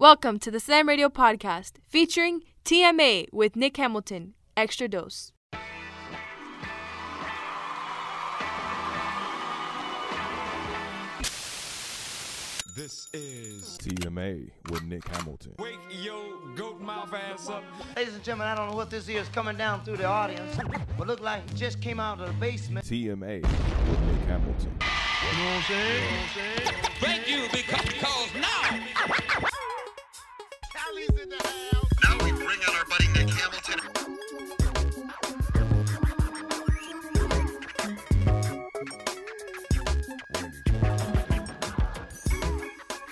Welcome to the Slam Radio Podcast featuring TMA with Nick Hamilton. Extra dose. This is TMA with Nick Hamilton. Wake Yo Goat Mouth Ass Up. Ladies and gentlemen, I don't know what this is coming down through the audience, but look like it just came out of the basement. TMA with Nick Hamilton. Thank you because now Now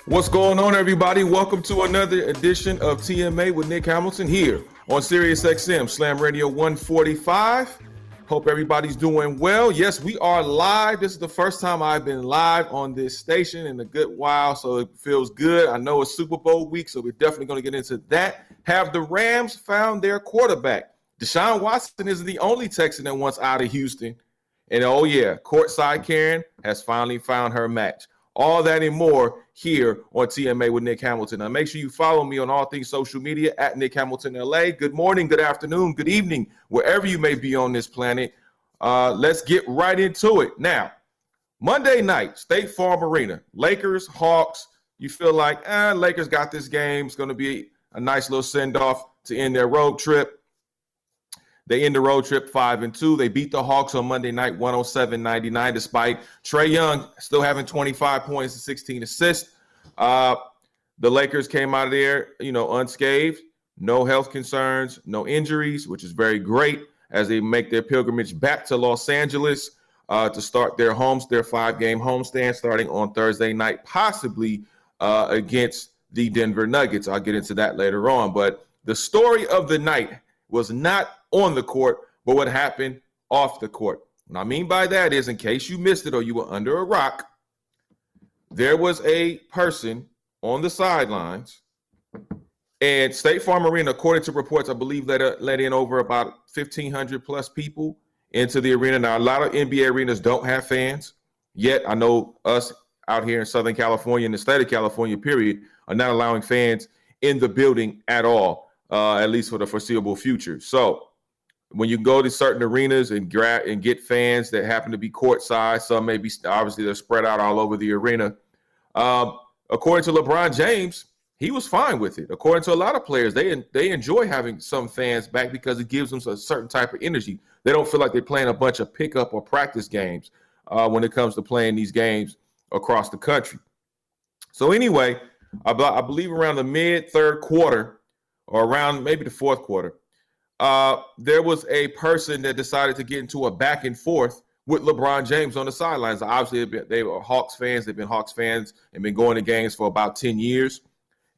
What's going on, everybody? Welcome to another edition of TMA with Nick Hamilton here on Sirius XM Slam Radio 145. Hope everybody's doing well. Yes, we are live. This is the first time I've been live on this station in a good while, so it feels good. I know it's Super Bowl week, so we're definitely going to get into that. Have the Rams found their quarterback? Deshaun Watson is the only Texan that wants out of Houston. And oh, yeah, courtside Karen has finally found her match. All that and more here on TMA with Nick Hamilton. Now, make sure you follow me on all things social media at Nick Hamilton LA. Good morning, good afternoon, good evening, wherever you may be on this planet. Uh, let's get right into it. Now, Monday night, State Farm Arena, Lakers, Hawks. You feel like, ah, Lakers got this game. It's going to be a nice little send off to end their road trip. They end the road trip five and two. They beat the Hawks on Monday night 107 99, despite Trae Young still having 25 points and 16 assists. Uh, the Lakers came out of there, you know, unscathed, no health concerns, no injuries, which is very great as they make their pilgrimage back to Los Angeles uh, to start their homes, their five game homestand starting on Thursday night, possibly uh, against the Denver Nuggets. I'll get into that later on. But the story of the night was not on the court, but what happened off the court. What I mean by that is, in case you missed it or you were under a rock, there was a person on the sidelines, and State Farm Arena, according to reports, I believe let uh, let in over about 1,500 plus people into the arena. Now, a lot of NBA arenas don't have fans yet. I know us out here in Southern California, in the state of California, period, are not allowing fans in the building at all, uh, at least for the foreseeable future. So when you go to certain arenas and grab and get fans that happen to be courtside, some may be obviously they're spread out all over the arena. Um, according to LeBron James, he was fine with it. According to a lot of players, they they enjoy having some fans back because it gives them a certain type of energy. They don't feel like they're playing a bunch of pickup or practice games uh, when it comes to playing these games across the country. So anyway, I, I believe around the mid third quarter or around maybe the fourth quarter, uh, there was a person that decided to get into a back and forth with LeBron James on the sidelines. Obviously, they were Hawks fans. They've been Hawks fans and been going to games for about 10 years.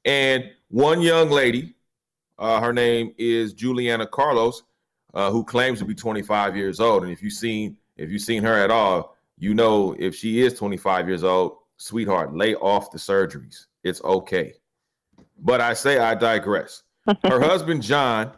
And one young lady, uh, her name is Juliana Carlos, uh, who claims to be 25 years old. And if you've seen if you've seen her at all, you know if she is 25 years old, sweetheart, lay off the surgeries. It's okay. But I say I digress. Her husband John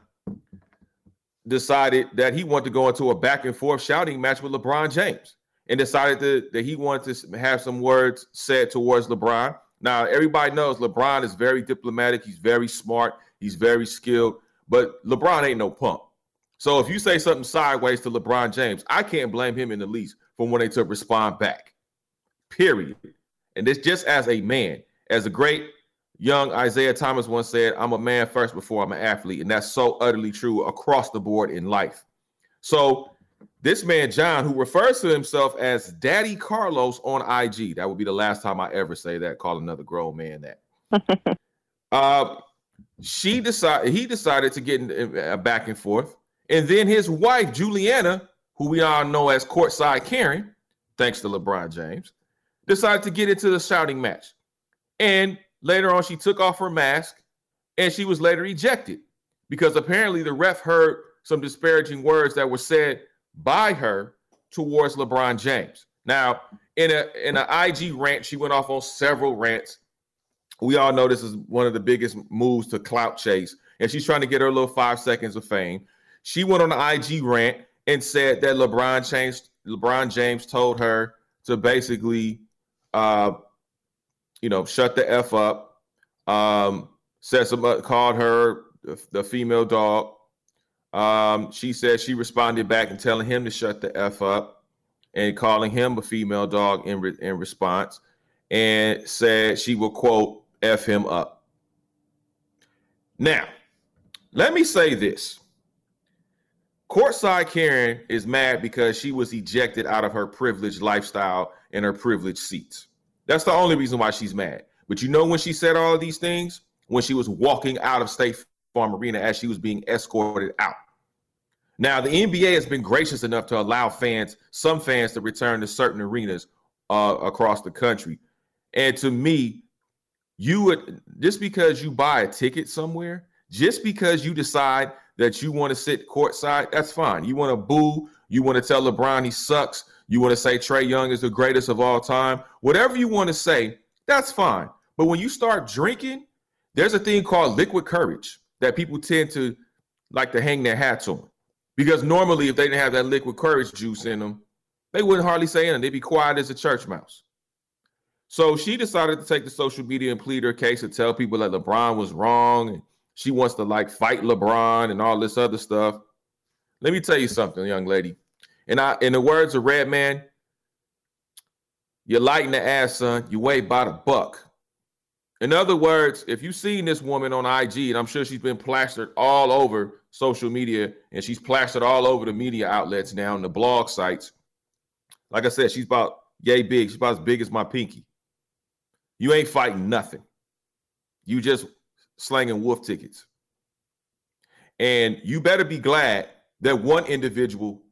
decided that he wanted to go into a back and forth shouting match with LeBron James and decided to, that he wanted to have some words said towards LeBron. Now, everybody knows LeBron is very diplomatic. He's very smart. He's very skilled. But LeBron ain't no punk. So if you say something sideways to LeBron James, I can't blame him in the least for wanting to respond back. Period. And this just as a man, as a great young Isaiah Thomas once said, I'm a man first before I'm an athlete. And that's so utterly true across the board in life. So this man, John, who refers to himself as Daddy Carlos on IG, that would be the last time I ever say that, call another grown man that. uh, she decided he decided to get in a back and forth. And then his wife, Juliana, who we all know as courtside Karen, thanks to LeBron James, decided to get into the shouting match. And later on, she took off her mask and she was later ejected because apparently the ref heard some disparaging words that were said by her towards LeBron James. Now, in a in an IG rant, she went off on several rants. We all know this is one of the biggest moves to clout chase, and she's trying to get her little five seconds of fame. She went on an IG rant and said that LeBron James LeBron James told her to basically, uh, you know, shut the f up, um, said some uh, called her the, the female dog. Um, she said she responded back and telling him to shut the f up and calling him a female dog in re- in response, and said she will quote f him up. Now, let me say this. Courtside Karen is mad because she was ejected out of her privileged lifestyle and her privileged seats. That's the only reason why she's mad. But you know when she said all of these things? When she was walking out of State Farm Arena as she was being escorted out. Now, the NBA has been gracious enough to allow fans, some fans, to return to certain arenas uh, across the country. And to me, you would just because you buy a ticket somewhere, just because you decide that you want to sit courtside, that's fine. You want to boo, you want to tell LeBron he sucks, you want to say Trae Young is the greatest of all time, whatever you want to say, that's fine. But when you start drinking, there's a thing called liquid courage that people tend to like to hang their hats on. Because normally, if they didn't have that liquid courage juice in them, they wouldn't hardly say anything. They'd be quiet as a church mouse. So she decided to take the social media and plead her case and tell people that LeBron was wrong and she wants to like fight LeBron and all this other stuff. Let me tell you something, young lady. And I, in the words of Redman, you're light in the ass, son. You weigh about a buck. In other words, if you've seen this woman on IG, and I'm sure she's been plastered all over social media and she's plastered all over the media outlets now and the blog sites. Like I said, she's about yay big. She's about as big as my pinky. You ain't fighting nothing. You just slanging wolf tickets. And you better be glad that one individual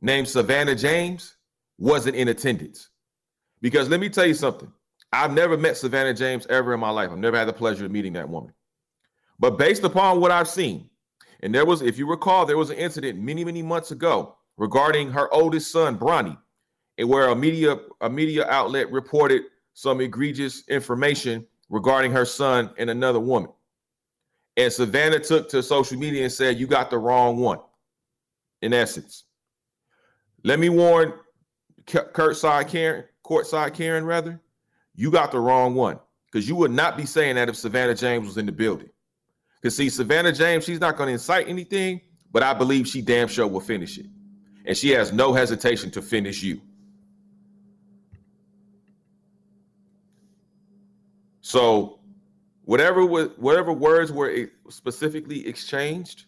named Savannah James wasn't in attendance. Because let me tell you something. I've never met Savannah James ever in my life. I've never had the pleasure of meeting that woman. But based upon what I've seen, and there was, if you recall, there was an incident many, many months ago regarding her oldest son, Bronny, and where a media a media outlet reported some egregious information regarding her son and another woman. And Savannah took to social media and said, "You got the wrong one." In essence, let me warn Kurtzside Karen, courtside Karen, rather, you got the wrong one because you would not be saying that if Savannah James was in the building. Because see, Savannah James, she's not going to incite anything, but I believe she damn sure will finish it. And she has no hesitation to finish you. So, whatever was, whatever words were specifically exchanged,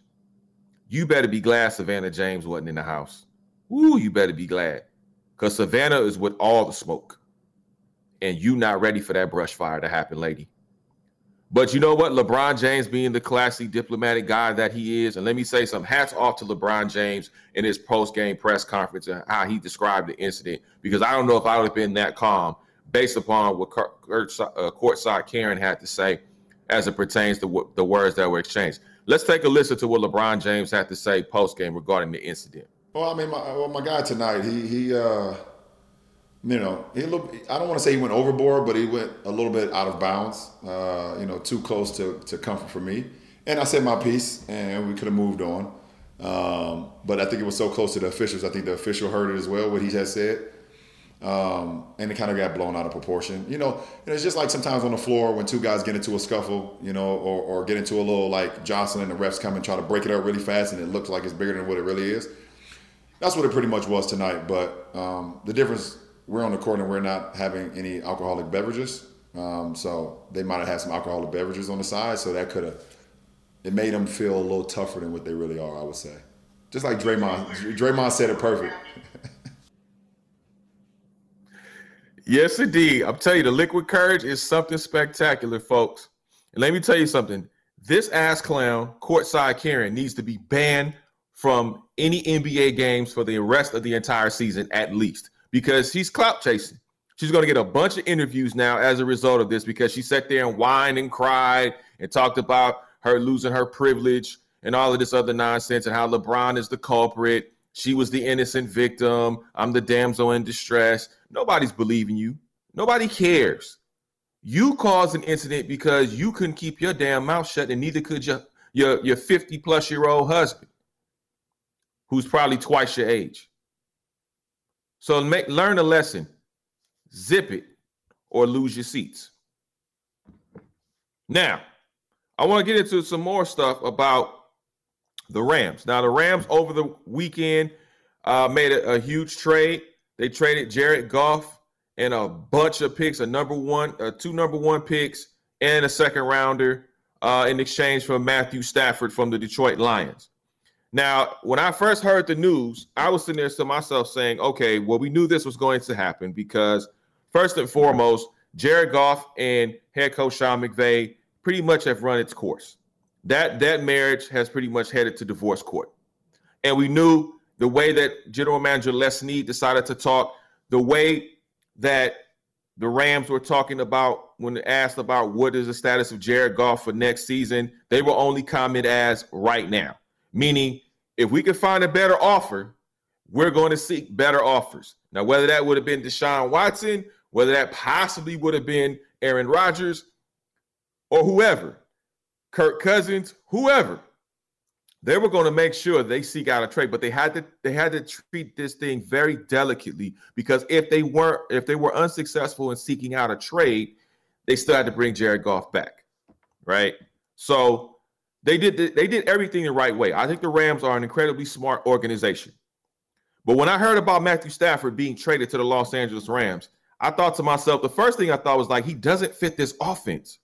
you better be glad Savannah James wasn't in the house. Ooh, you better be glad, because Savannah is with all the smoke, and you not ready for that brush fire to happen, lady. But you know what? LeBron James being the classy diplomatic guy that he is, and let me say some hats off to LeBron James in his post-game press conference and how he described the incident. Because I don't know if I would have been that calm based upon what uh, courtside Karen had to say as it pertains to the words that were exchanged. Let's take a listen to what LeBron James had to say post-game regarding the incident. Well, I mean, my, well, my guy tonight, he he. Uh you know, he looked, I don't want to say he went overboard, but he went a little bit out of bounds, uh, you know, too close to, to comfort for me. And I said my piece, and we could have moved on. Um, but I think it was so close to the officials. I think the official heard it as well, what he had said. Um, and it kind of got blown out of proportion. You know, it's just like sometimes on the floor when two guys get into a scuffle, you know, or, or get into a little like jostling and the refs come and try to break it up really fast and it looks like it's bigger than what it really is. That's what it pretty much was tonight. But um, the difference we're on the court and we're not having any alcoholic beverages. Um, so they might have had some alcoholic beverages on the side, so that could have it made them feel a little tougher than what they really are. I would say, just like Draymond. Draymond said it perfect. yes, indeed. I'm telling you, the liquid courage is something spectacular, folks. And let me tell you something. This ass clown, courtside Karen, needs to be banned from any NBA games for the rest of the entire season, at least because she's clout chasing. She's going to get a bunch of interviews now as a result of this because she sat there and whined and cried and talked about her losing her privilege and all of this other nonsense and how LeBron is the culprit. She was the innocent victim. I'm the damsel in distress. Nobody's believing you. Nobody cares. You caused an incident because you couldn't keep your damn mouth shut, and neither could your your your 50 plus year old husband, who's probably twice your age. So make learn a lesson. Zip it or lose your seats. Now, I want to get into some more stuff about the Rams. Now, the Rams over the weekend uh, made a, a huge trade. They traded Jared Goff and a bunch of picks, a number one, uh, two number one picks, and a second rounder uh, in exchange for Matthew Stafford from the Detroit Lions. Now, when I first heard the news, I was sitting there to myself saying, okay, well, we knew this was going to happen because, first and foremost, Jared Goff and head coach Sean McVay pretty much have run its course. That that marriage has pretty much headed to divorce court. And we knew the way that general manager Les Snead decided to talk, the way that the Rams were talking about when asked about what is the status of Jared Goff for next season, they will only comment as right now, meaning if we can find a better offer, we're going to seek better offers. Now, whether that would have been Deshaun Watson, whether that possibly would have been Aaron Rodgers or whoever, Kirk Cousins, whoever, they were going to make sure they seek out a trade, but they had to they had to treat this thing very delicately because if they weren't if they were unsuccessful in seeking out a trade, they still had to bring Jared Goff back, right? So they did they did everything the right way. I think the Rams are an incredibly smart organization. But when I heard about Matthew Stafford being traded to the Los Angeles Rams, I thought to myself, the first thing I thought was like, he doesn't fit this offense.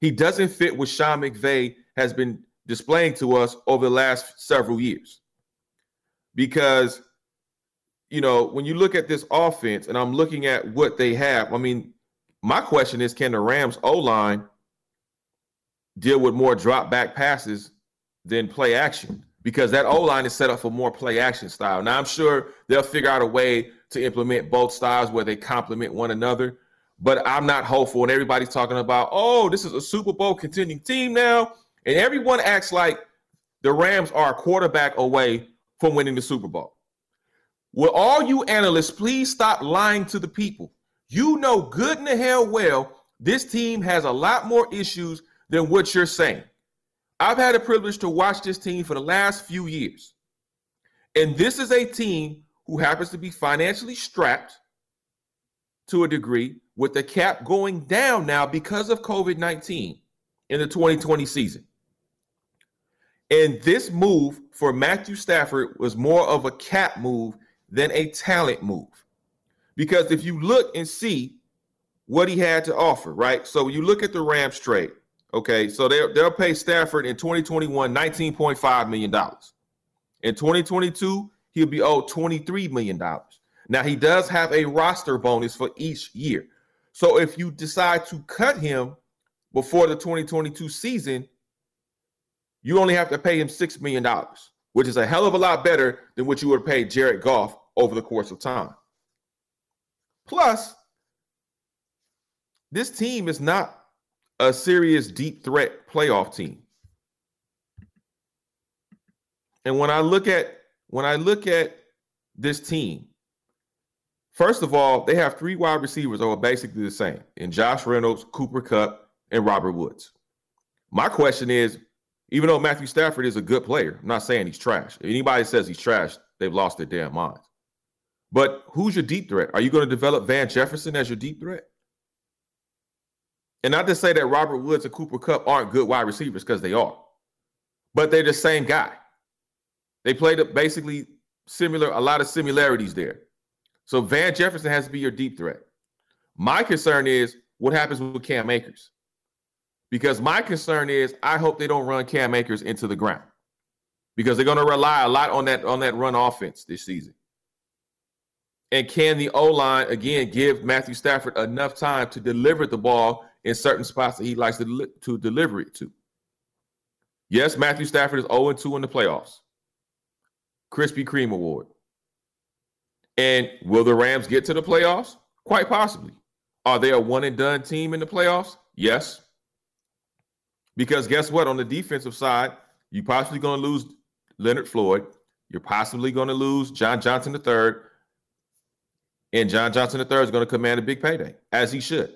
He doesn't fit what Sean McVay has been displaying to us over the last several years. Because, you know, when you look at this offense and I'm looking at what they have, I mean, my question is can the Rams O line deal with more drop back passes than play action? Because that O line is set up for more play action style. Now, I'm sure they'll figure out a way to implement both styles where they complement one another. But I'm not hopeful. And everybody's talking about, oh, this is a Super Bowl contending team now. And everyone acts like the Rams are a quarterback away from winning the Super Bowl. Will all you analysts please stop lying to the people? You know good and the hell well this team has a lot more issues than what you're saying. I've had the privilege to watch this team for the last few years. And this is a team who happens to be financially strapped to a degree with the cap going down now because of COVID 19 in the 2020 season. And this move for Matthew Stafford was more of a cap move than a talent move. Because if you look and see what he had to offer, right? So you look at the Rams trade, okay? So they'll, they'll pay Stafford in 2021 $19.5 million. In 2022, he'll be owed $23 million. Now, he does have a roster bonus for each year. So if you decide to cut him before the 2022 season, you only have to pay him $6 million, which is a hell of a lot better than what you would pay Jared Goff over the course of time. Plus, this team is not a serious deep threat playoff team. And when I look at when I look at this team, first of all, they have three wide receivers that are basically the same in Josh Reynolds, Cooper Kupp, and Robert Woods. My question is, even though Matthew Stafford is a good player, I'm not saying he's trash. If anybody says he's trash, they've lost their damn minds. But who's your deep threat? Are you going to develop Van Jefferson as your deep threat? And not to say that Robert Woods and Cooper Kupp aren't good wide receivers because they are, but they're the same guy. They played basically similar, a lot of similarities there. So Van Jefferson has to be your deep threat. My concern is what happens with Cam Akers. Because my concern is I hope they don't run Cam Akers into the ground. Because they're going to rely a lot on that on that run offense this season. And can the O line again give Matthew Stafford enough time to deliver the ball in certain spots that he likes to, to deliver it to? Yes, Matthew Stafford is 0 2 in the playoffs. Krispy Kreme Award. And will the Rams get to the playoffs? Quite possibly. Are they a one and done team in the playoffs? Yes. Because guess what? On the defensive side, you're possibly going to lose Leonard Floyd. You're possibly going to lose John Johnson III. And John Johnson III is going to command a big payday, as he should.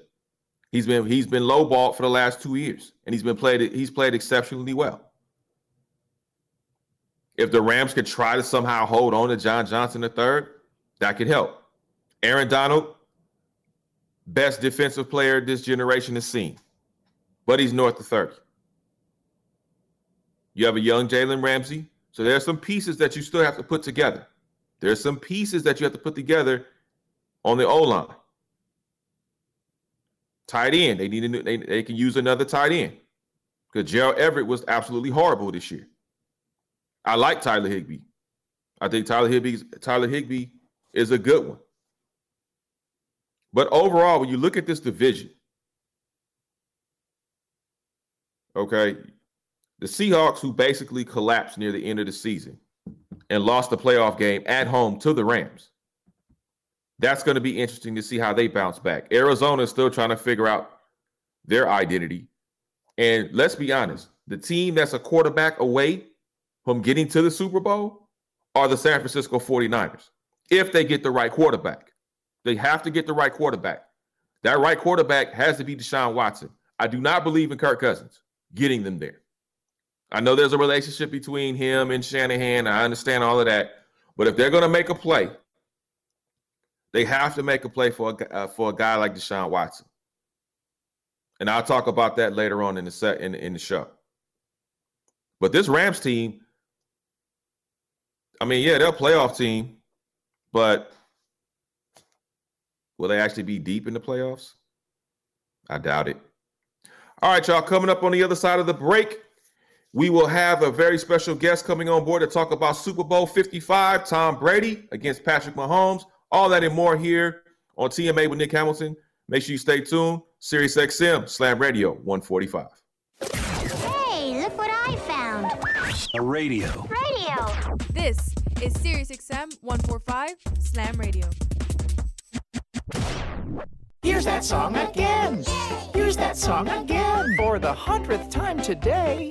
He's been he's been lowballed for the last two years, and he's been played he's played exceptionally well. If the Rams could try to somehow hold on to John Johnson III, that could help. Aaron Donald, best defensive player this generation has seen, but he's north of 30. You have a young Jalen Ramsey. So there's some pieces that you still have to put together. There's some pieces that you have to put together on the O line. Tight end. They need a new, they, they can use another tight end. Because Gerald Everett was absolutely horrible this year. I like Tyler Higbee. I think Tyler Higbee Tyler Higbee is a good one. But overall, when you look at this division, okay, the Seahawks, who basically collapsed near the end of the season and lost the playoff game at home to the Rams, that's going to be interesting to see how they bounce back. Arizona is still trying to figure out their identity. And let's be honest, the team that's a quarterback away from getting to the Super Bowl are the San Francisco 49ers if they get the right quarterback. They have to get the right quarterback. That right quarterback has to be Deshaun Watson. I do not believe in Kirk Cousins getting them there. I know there's a relationship between him and Shanahan. I understand all of that. But if they're going to make a play, they have to make a play for a, uh, for a guy like Deshaun Watson. And I'll talk about that later on in the set in, in the show. But this Rams team, I mean, yeah, they're a playoff team, but will they actually be deep in the playoffs? I doubt it. All right, y'all, coming up on the other side of the break, we will have a very special guest coming on board to talk about Super Bowl 55, Tom Brady against Patrick Mahomes. All that and more here on TMA with Nick Hamilton. Make sure you stay tuned. Sirius XM, Slam Radio 145. Hey, look what I found. A radio. Radio. This is SiriusXM 145 Slam Radio. Here's that song again. Here's that song again. For the hundredth time today.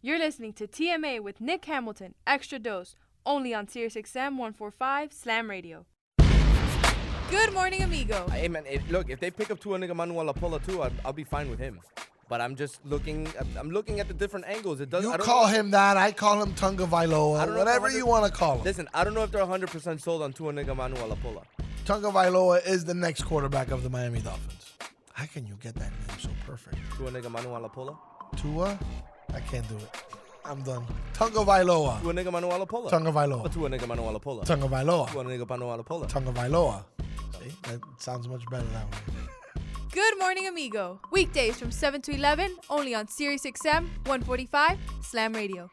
You're listening to TMA with Nick Hamilton, Extra Dose, only on SiriusXM 145 Slam Radio. Good morning, amigo. Hey man, if, look, if they pick up Tua Nigga Manuel Apola too, I'll, I'll be fine with him. But I'm just looking. I'm, I'm looking at the different angles. It doesn't. You I call know, him that. I call him Tunga I Vailoa. don't know if Whatever you want to call him. Listen, I don't know if they're 100 percent sold on Tua Nigga Manuel Apola. Tunga Vailoa is the next quarterback of the Miami Dolphins. How can you get that name so perfect? Tua Nigga Manuel Apola. Tua? I can't do it. I'm done. Tunga Vailoa. Tua Nigga Manuel Apola. Tunga Vailoa. Tua Nigga Manuel Apola. Tunga Vailoa. Tua Nigga Manuel Apola. Tunga Vailoa. See? That sounds much better that way. Good morning, amigo. Weekdays from 7 to 11, only on SiriusXM 145 Slam Radio.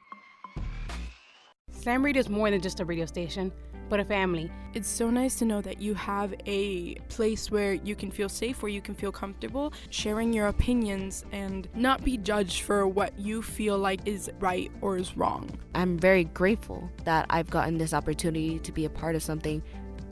Slam Radio is more than just a radio station, but a family. It's so nice to know that you have a place where you can feel safe, where you can feel comfortable sharing your opinions and not be judged for what you feel like is right or is wrong. I'm very grateful that I've gotten this opportunity to be a part of something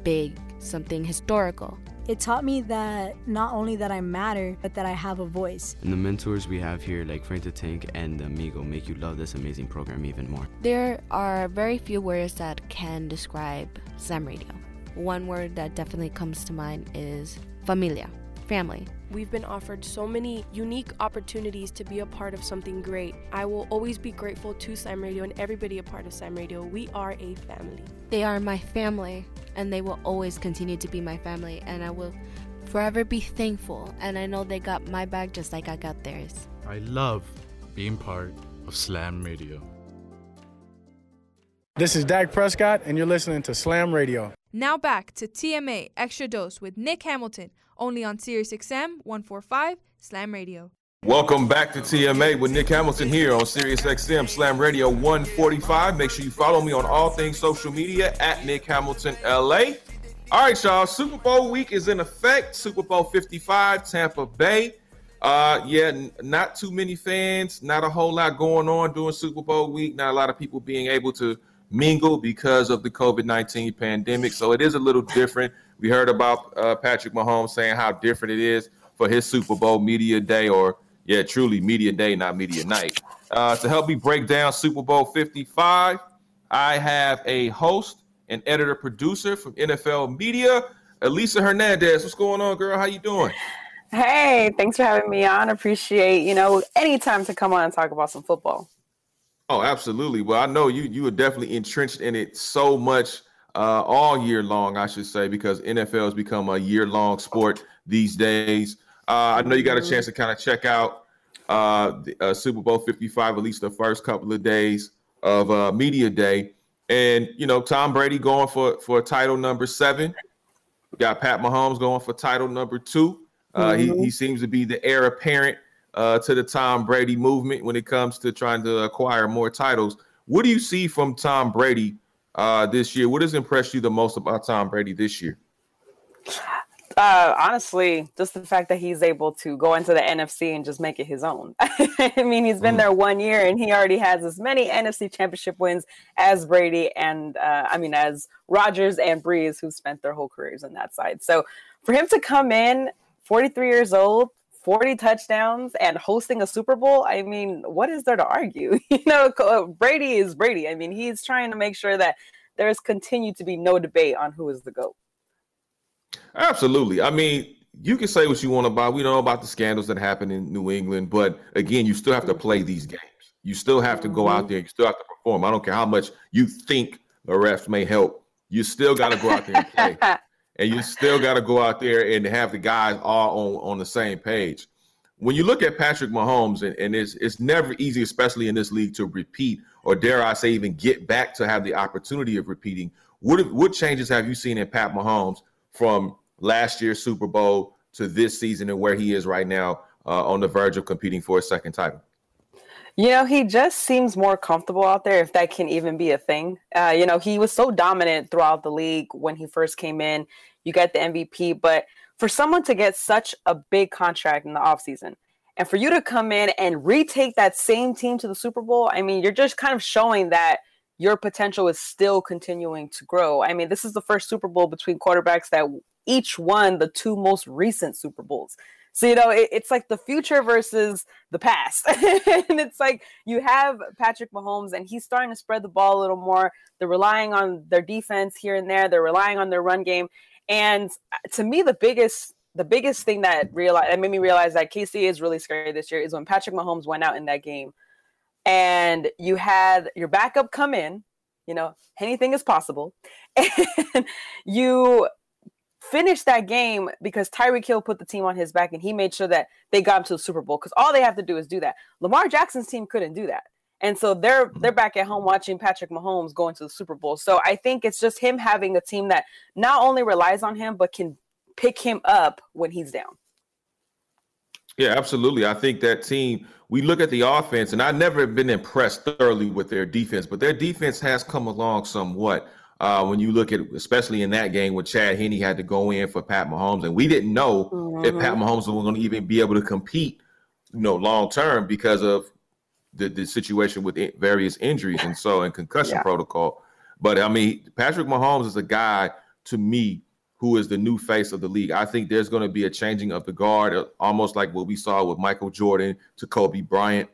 big, something historical. It taught me that not only that I matter, but that I have a voice. And the mentors we have here, like Frank the Tank and Amigo, make you love this amazing program even more. There are very few words that can describe Slam Radio. One word that definitely comes to mind is familia, family. We've been offered so many unique opportunities to be a part of something great. I will always be grateful to Slam Radio and everybody a part of Slam Radio. We are a family. They are my family, and they will always continue to be my family, and I will forever be thankful. And I know they got my back just like I got theirs. I love being part of Slam Radio. This is Dak Prescott, and you're listening to Slam Radio. Now back to TMA Extra Dose with Nick Hamilton, only on SiriusXM 145 Slam Radio. Welcome back to TMA with Nick Hamilton here on Sirius XM Slam Radio 145. Make sure you follow me on all things social media at Nick Hamilton LA. All right, y'all. Super Bowl week is in effect. Super Bowl 55, Tampa Bay. Uh, yeah, n- not too many fans, not a whole lot going on during Super Bowl week. Not a lot of people being able to mingle because of the COVID 19 pandemic. So it is a little different. We heard about uh, Patrick Mahomes saying how different it is for his Super Bowl media day, or yeah, truly media day, not media night. Uh, to help me break down Super Bowl 55, I have a host and editor producer from NFL Media, Elisa Hernandez. What's going on, girl? How you doing? Hey, thanks for having me on. Appreciate, you know, anytime to come on and talk about some football. Oh, absolutely. Well, I know you you are definitely entrenched in it so much uh, all year long, I should say, because NFL has become a year long sport these days. Uh, I know you got a Mm-hmm. chance to kind of check out uh, the, uh, Super Bowl 55, at least the first couple of days of uh, media day, and you know Tom Brady going for for title number seven. We got Pat Mahomes going for title number two. Uh, he, Mhm. he seems to be the heir apparent uh, to the Tom Brady movement when it comes to trying to acquire more titles. What do you see from Tom Brady uh, this year? What has impressed you the most about Tom Brady this year? Uh, honestly, just the fact that he's able to go into the NFC and just make it his own. I mean, he's been there one year and he already has as many NFC championship wins as Brady and, uh, I mean, as Rodgers and Brees, who spent their whole careers on that side. So for him to come in, 43 years old, 40 touchdowns, and hosting a Super Bowl, I mean, what is there to argue? You know, uh, Brady is Brady. I mean, he's trying to make sure that there's continued to be no debate on who is the GOAT. Absolutely. I mean, you can say what you want about. We know about the scandals that happen in New England, but again, you still have to play these games. You still have to go out mm-hmm. there. You still have to perform. I don't care how much you think the refs may help. You still got to go out there and play, and you still got to go out there and have the guys all on on the same page. When you look at Patrick Mahomes, and, and it's it's never easy, especially in this league, to repeat or dare I say even get back to have the opportunity of repeating. What what changes have you seen in Pat Mahomes from last year's Super Bowl to this season and where he is right now uh, on the verge of competing for a second title? You know, he just seems more comfortable out there, if that can even be a thing. Uh, you know, he was so dominant throughout the league when he first came in. You get the MVP, but for someone to get such a big contract in the offseason and for you to come in and retake that same team to the Super Bowl, I mean, you're just kind of showing that your potential is still continuing to grow. I mean, this is the first Super Bowl between quarterbacks that each won the two most recent Super Bowls. So, you know, it, it's like the future versus the past. and it's like you have Patrick Mahomes and he's starting to spread the ball a little more. They're relying on their defense here and there, they're relying on their run game. And uh, to me, the biggest the biggest thing that realize that made me realize that KC is really scary this year is when Patrick Mahomes went out in that game and you had your backup come in, you know, anything is possible. And you finished that game because Tyreek Hill put the team on his back and he made sure that they got him to the Super Bowl because all they have to do is do that. Lamar Jackson's team couldn't do that. And so they're they're mm-hmm. back at home watching Patrick Mahomes going to the Super Bowl. So I think it's just him having a team that not only relies on him but can pick him up when he's down. Yeah, absolutely. I think that team, we look at the offense, and I've never been impressed thoroughly with their defense, but their defense has come along somewhat. Uh, when you look at, especially in that game when Chad Henne had to go in for Pat Mahomes, and we didn't know if Pat Mhm. Mahomes was going to even be able to compete, you know, long term because of the, the situation with various injuries and so and concussion Yeah. protocol. But I mean, Patrick Mahomes is a guy to me who is the new face of the league. I think there's going to be a changing of the guard, uh, almost like what we saw with Michael Jordan to Kobe Bryant.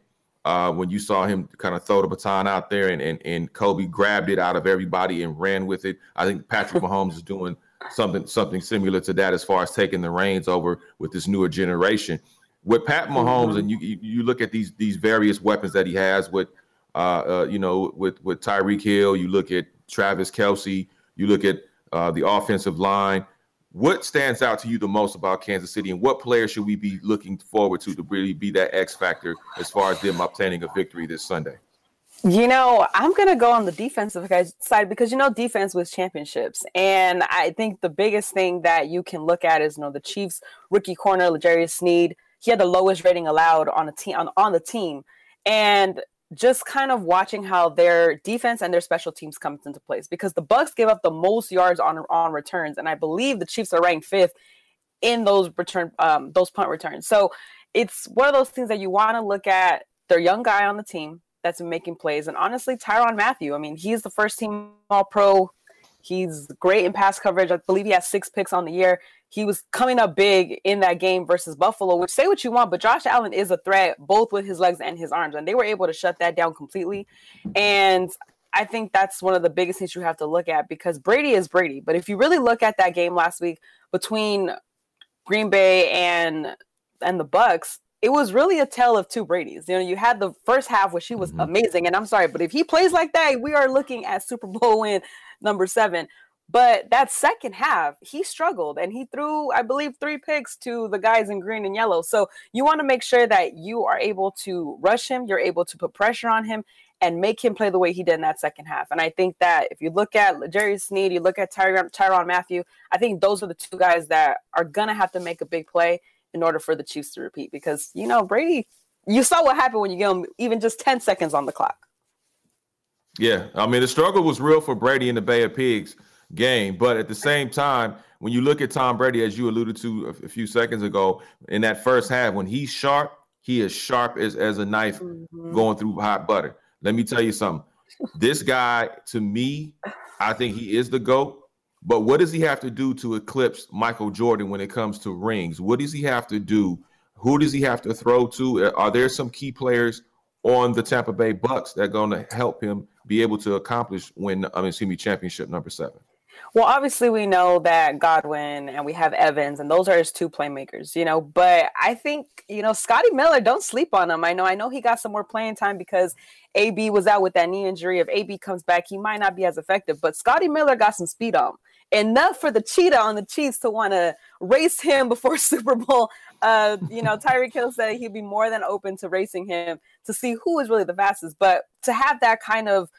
Uh, when you saw him kind of throw the baton out there and, and and Kobe grabbed it out of everybody and ran with it. I think Patrick Mahomes is doing something something similar to that as far as taking the reins over with this newer generation. With Pat Mahomes, and you you look at these these various weapons that he has with uh, uh you know with with Tyreek Hill, you look at Travis Kelce, you look at uh, the offensive line. What stands out to you the most about Kansas City, and what players should we be looking forward to to really be that X factor as far as them obtaining a victory this Sunday? You know, I'm gonna go on the defensive side because you know defense was championships, and I think the biggest thing that you can look at is you know the Chiefs rookie corner L'Jarius Sneed. He had the lowest rating allowed on a team on, on the team, and just kind of watching how their defense and their special teams comes into place because the Bucks gave up the most yards on on returns, and I believe the Chiefs are ranked fifth in those return um, those punt returns. So it's one of those things that you want to look at their young guy on the team that's making plays, and honestly, Tyrann Mathieu. I mean, he's the first team All Pro. He's great in pass coverage. I believe he has six picks on the year. He was coming up big in that game versus Buffalo, which say what you want, but Josh Allen is a threat both with his legs and his arms, and they were able to shut that down completely. And I think that's one of the biggest things you have to look at because Brady is Brady. But if you really look at that game last week between Green Bay and and the Bucks, it was really a tale of two Brady's. You know, you had the first half where she was mm-hmm. amazing, and I'm sorry, but if he plays like that, we are looking at Super Bowl win number seven. But that second half, he struggled and he threw, I believe, three picks to the guys in green and yellow. So you want to make sure that you are able to rush him, you're able to put pressure on him and make him play the way he did in that second half. And I think that if you look at Jerry Sneed, you look at Tyrann Mathieu, I think those are the two guys that are going to have to make a big play in order for the Chiefs to repeat because, you know, Brady, you saw what happened when you give him even just 10 seconds on the clock. Yeah. I mean, the struggle was real for Brady in the Bay of Pigs game. But at the same time, when you look at Tom Brady, as you alluded to a, a few seconds ago, in that first half, when he's sharp, he is sharp as, as a knife mm-hmm. going through hot butter. Let me tell you something. this guy, to me, I think he is the GOAT. But what does he have to do to eclipse Michael Jordan when it comes to rings? What does he have to do? Who does he have to throw to? Are there some key players on the Tampa Bay Bucks that are going to help him be able to accomplish win? I mean, excuse me, championship number seven. Well, obviously, we know that Godwin and we have Evans, and those are his two playmakers, you know. But I think, you know, Scotty Miller, don't sleep on him. I know, I know he got some more playing time because AB was out with that knee injury. If AB comes back, he might not be as effective. But Scotty Miller got some speed on him. Enough for the cheetah on the Chiefs to want to race him before Super Bowl. Uh, you know, Tyreek Hill said he'd be more than open to racing him to see who is really the fastest. But to have that kind of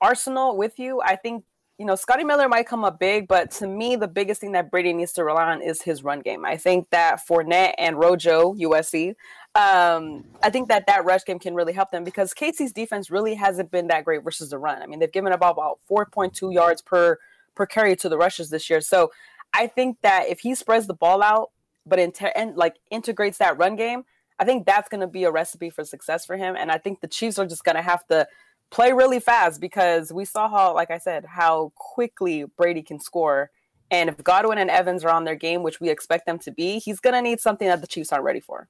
arsenal with you, I think you know, Scotty Miller might come up big, but to me, the biggest thing that Brady needs to rely on is his run game. I think that Fournette and Rojo, USC, um, I think that that rush game can really help them because KC's defense really hasn't been that great versus the run. I mean, they've given about, about 4.2 yards per per carry to the rushes this year. So I think that if he spreads the ball out, but inter- and like integrates that run game, I think that's going to be a recipe for success for him. And I think the Chiefs are just going to have to play really fast because we saw how, like I said, how quickly Brady can score. And if Godwin and Evans are on their game, which we expect them to be, he's going to need something that the Chiefs aren't ready for.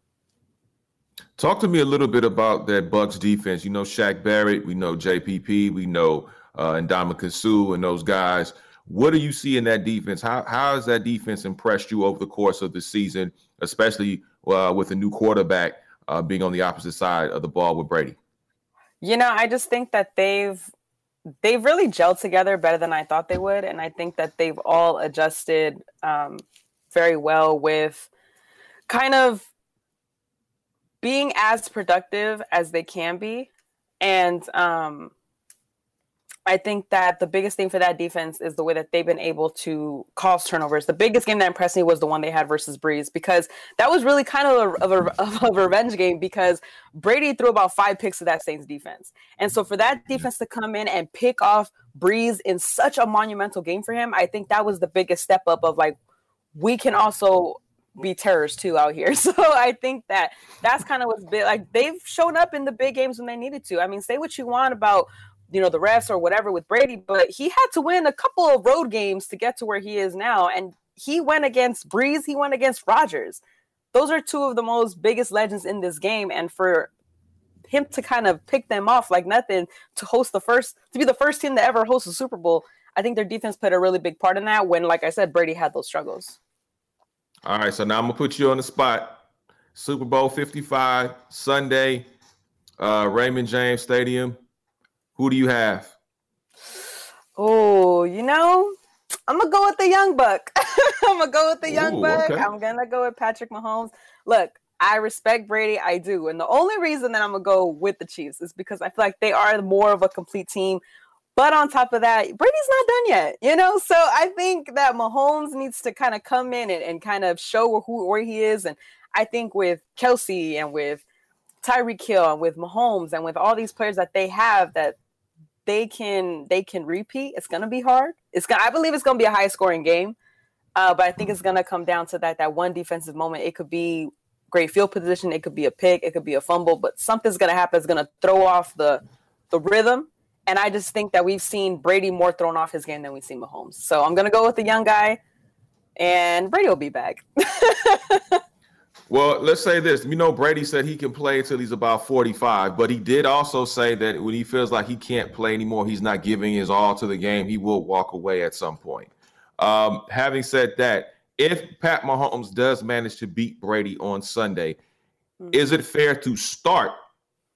Talk to me a little bit about that Bucks defense. You know Shaq Barrett, we know JPP, we know uh, Ndamukong Suh and those guys. What do you see in that defense? How how has that defense impressed you over the course of the season, especially uh, with a new quarterback uh, being on the opposite side of the ball with Brady? You know, I just think that they've they've really gelled together better than I thought they would, and I think that they've all adjusted um, very well with kind of being as productive as they can be, and um, I think that the biggest thing for that defense is the way that they've been able to cause turnovers. The biggest game that impressed me was the one they had versus Brees because that was really kind of a, of a, of a revenge game because Brady threw about five picks to that Saints defense. And so for that defense to come in and pick off Brees in such a monumental game for him, I think that was the biggest step up of like, we can also be terrorists too out here. So I think that that's kind of what's big. Like they've shown up in the big games when they needed to. I mean, say what you want about you know the refs or whatever with Brady, but he had to win a couple of road games to get to where he is now, and he went against Brees, he went against Rodgers. Those are two of the most biggest legends in this game, and for him to kind of pick them off like nothing to host the first to be the first team to ever host a Super Bowl, I think their defense played a really big part in that. When, like I said, Brady had those struggles. All right, so now I'm gonna put you on the spot. Super Bowl 55 Sunday, uh, Raymond James Stadium. Who do you have? Oh, you know, I'm gonna go with the young buck. I'm gonna go with the young Ooh, buck. Okay. I'm gonna go with Patrick Mahomes. Look, I respect Brady, I do, and the only reason that I'm gonna go with the Chiefs is because I feel like they are more of a complete team. But on top of that, Brady's not done yet, you know. So I think that Mahomes needs to kind of come in and, and kind of show who where he is. And I think with Kelce and with Tyreek Hill and with Mahomes and with all these players that they have that they can they can repeat. It's gonna be hard. It's gonna I believe it's gonna be a high scoring game. Uh, but I think it's gonna come down to that that one defensive moment. It could be great field position, it could be a pick, it could be a fumble, but something's gonna happen. It's gonna throw off the the rhythm. And I just think that we've seen Brady more thrown off his game than we've seen Mahomes. So I'm gonna go with the young guy, and Brady will be back. Well, let's say this. You know, Brady said he can play until he's about 45, but he did also say that when he feels like he can't play anymore, he's not giving his all to the game, he will walk away at some point. Um, having said that, if Pat Mahomes does manage to beat Brady on Sunday, mm-hmm. is it fair to start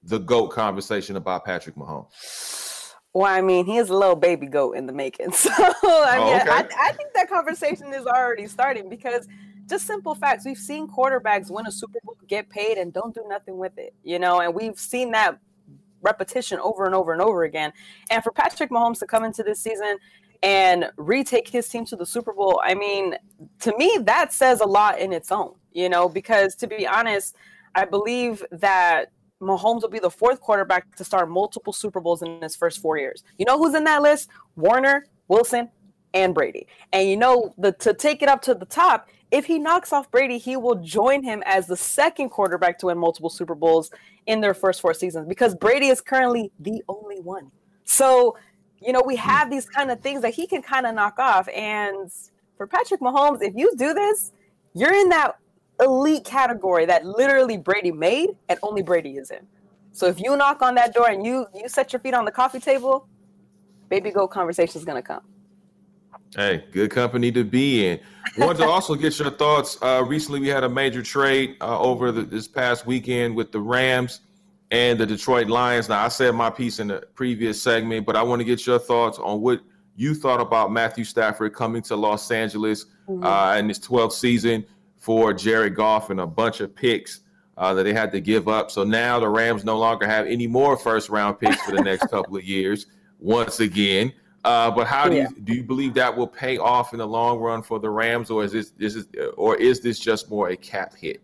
the GOAT conversation about Patrick Mahomes? Well, I mean, he is a little baby goat in the making. So, I oh, mean, okay. I, I think that conversation is already starting because – just simple facts. We've seen quarterbacks win a Super Bowl, get paid, and don't do nothing with it, you know, and we've seen that repetition over and over and over again. And for Patrick Mahomes to come into this season and retake his team to the Super Bowl, I mean, to me, that says a lot in its own, you know, because to be honest, I believe that Mahomes will be the fourth quarterback to start multiple Super Bowls in his first four years. You know who's in that list? Warner, Wilson, and Brady. And you know, the to take it up to the top, if he knocks off Brady, he will join him as the second quarterback to win multiple Super Bowls in their first four seasons because Brady is currently the only one. So, you know, we hmm. have these kind of things that he can kind of knock off. And for Patrick Mahomes, if you do this, you're in that elite category that literally Brady made and only Brady is in. So if you knock on that door and you you set your feet on the coffee table, baby go conversation is gonna come. Hey, good company to be in. Want to also get your thoughts. Uh, recently, we had a major trade uh, over the, this past weekend with the Rams and the Detroit Lions. Now, I said my piece in the previous segment, but I want to get your thoughts on what you thought about Matthew Stafford coming to Los Angeles mm-hmm. uh, in his 12th season for Jared Goff and a bunch of picks uh, that they had to give up. So now the Rams no longer have any more first round picks for the next couple of years. Once again. Uh, but how do you do you believe that will pay off in the long run for the Rams, or is this this is or is this just more a cap hit?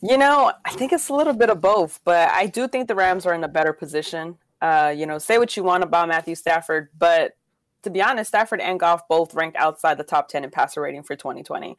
You know, I think it's a little bit of both, but I do think the Rams are in a better position. Uh, you know, say what you want about Matthew Stafford, but to be honest, Stafford and Goff both ranked outside the top 10 in passer rating for 2020.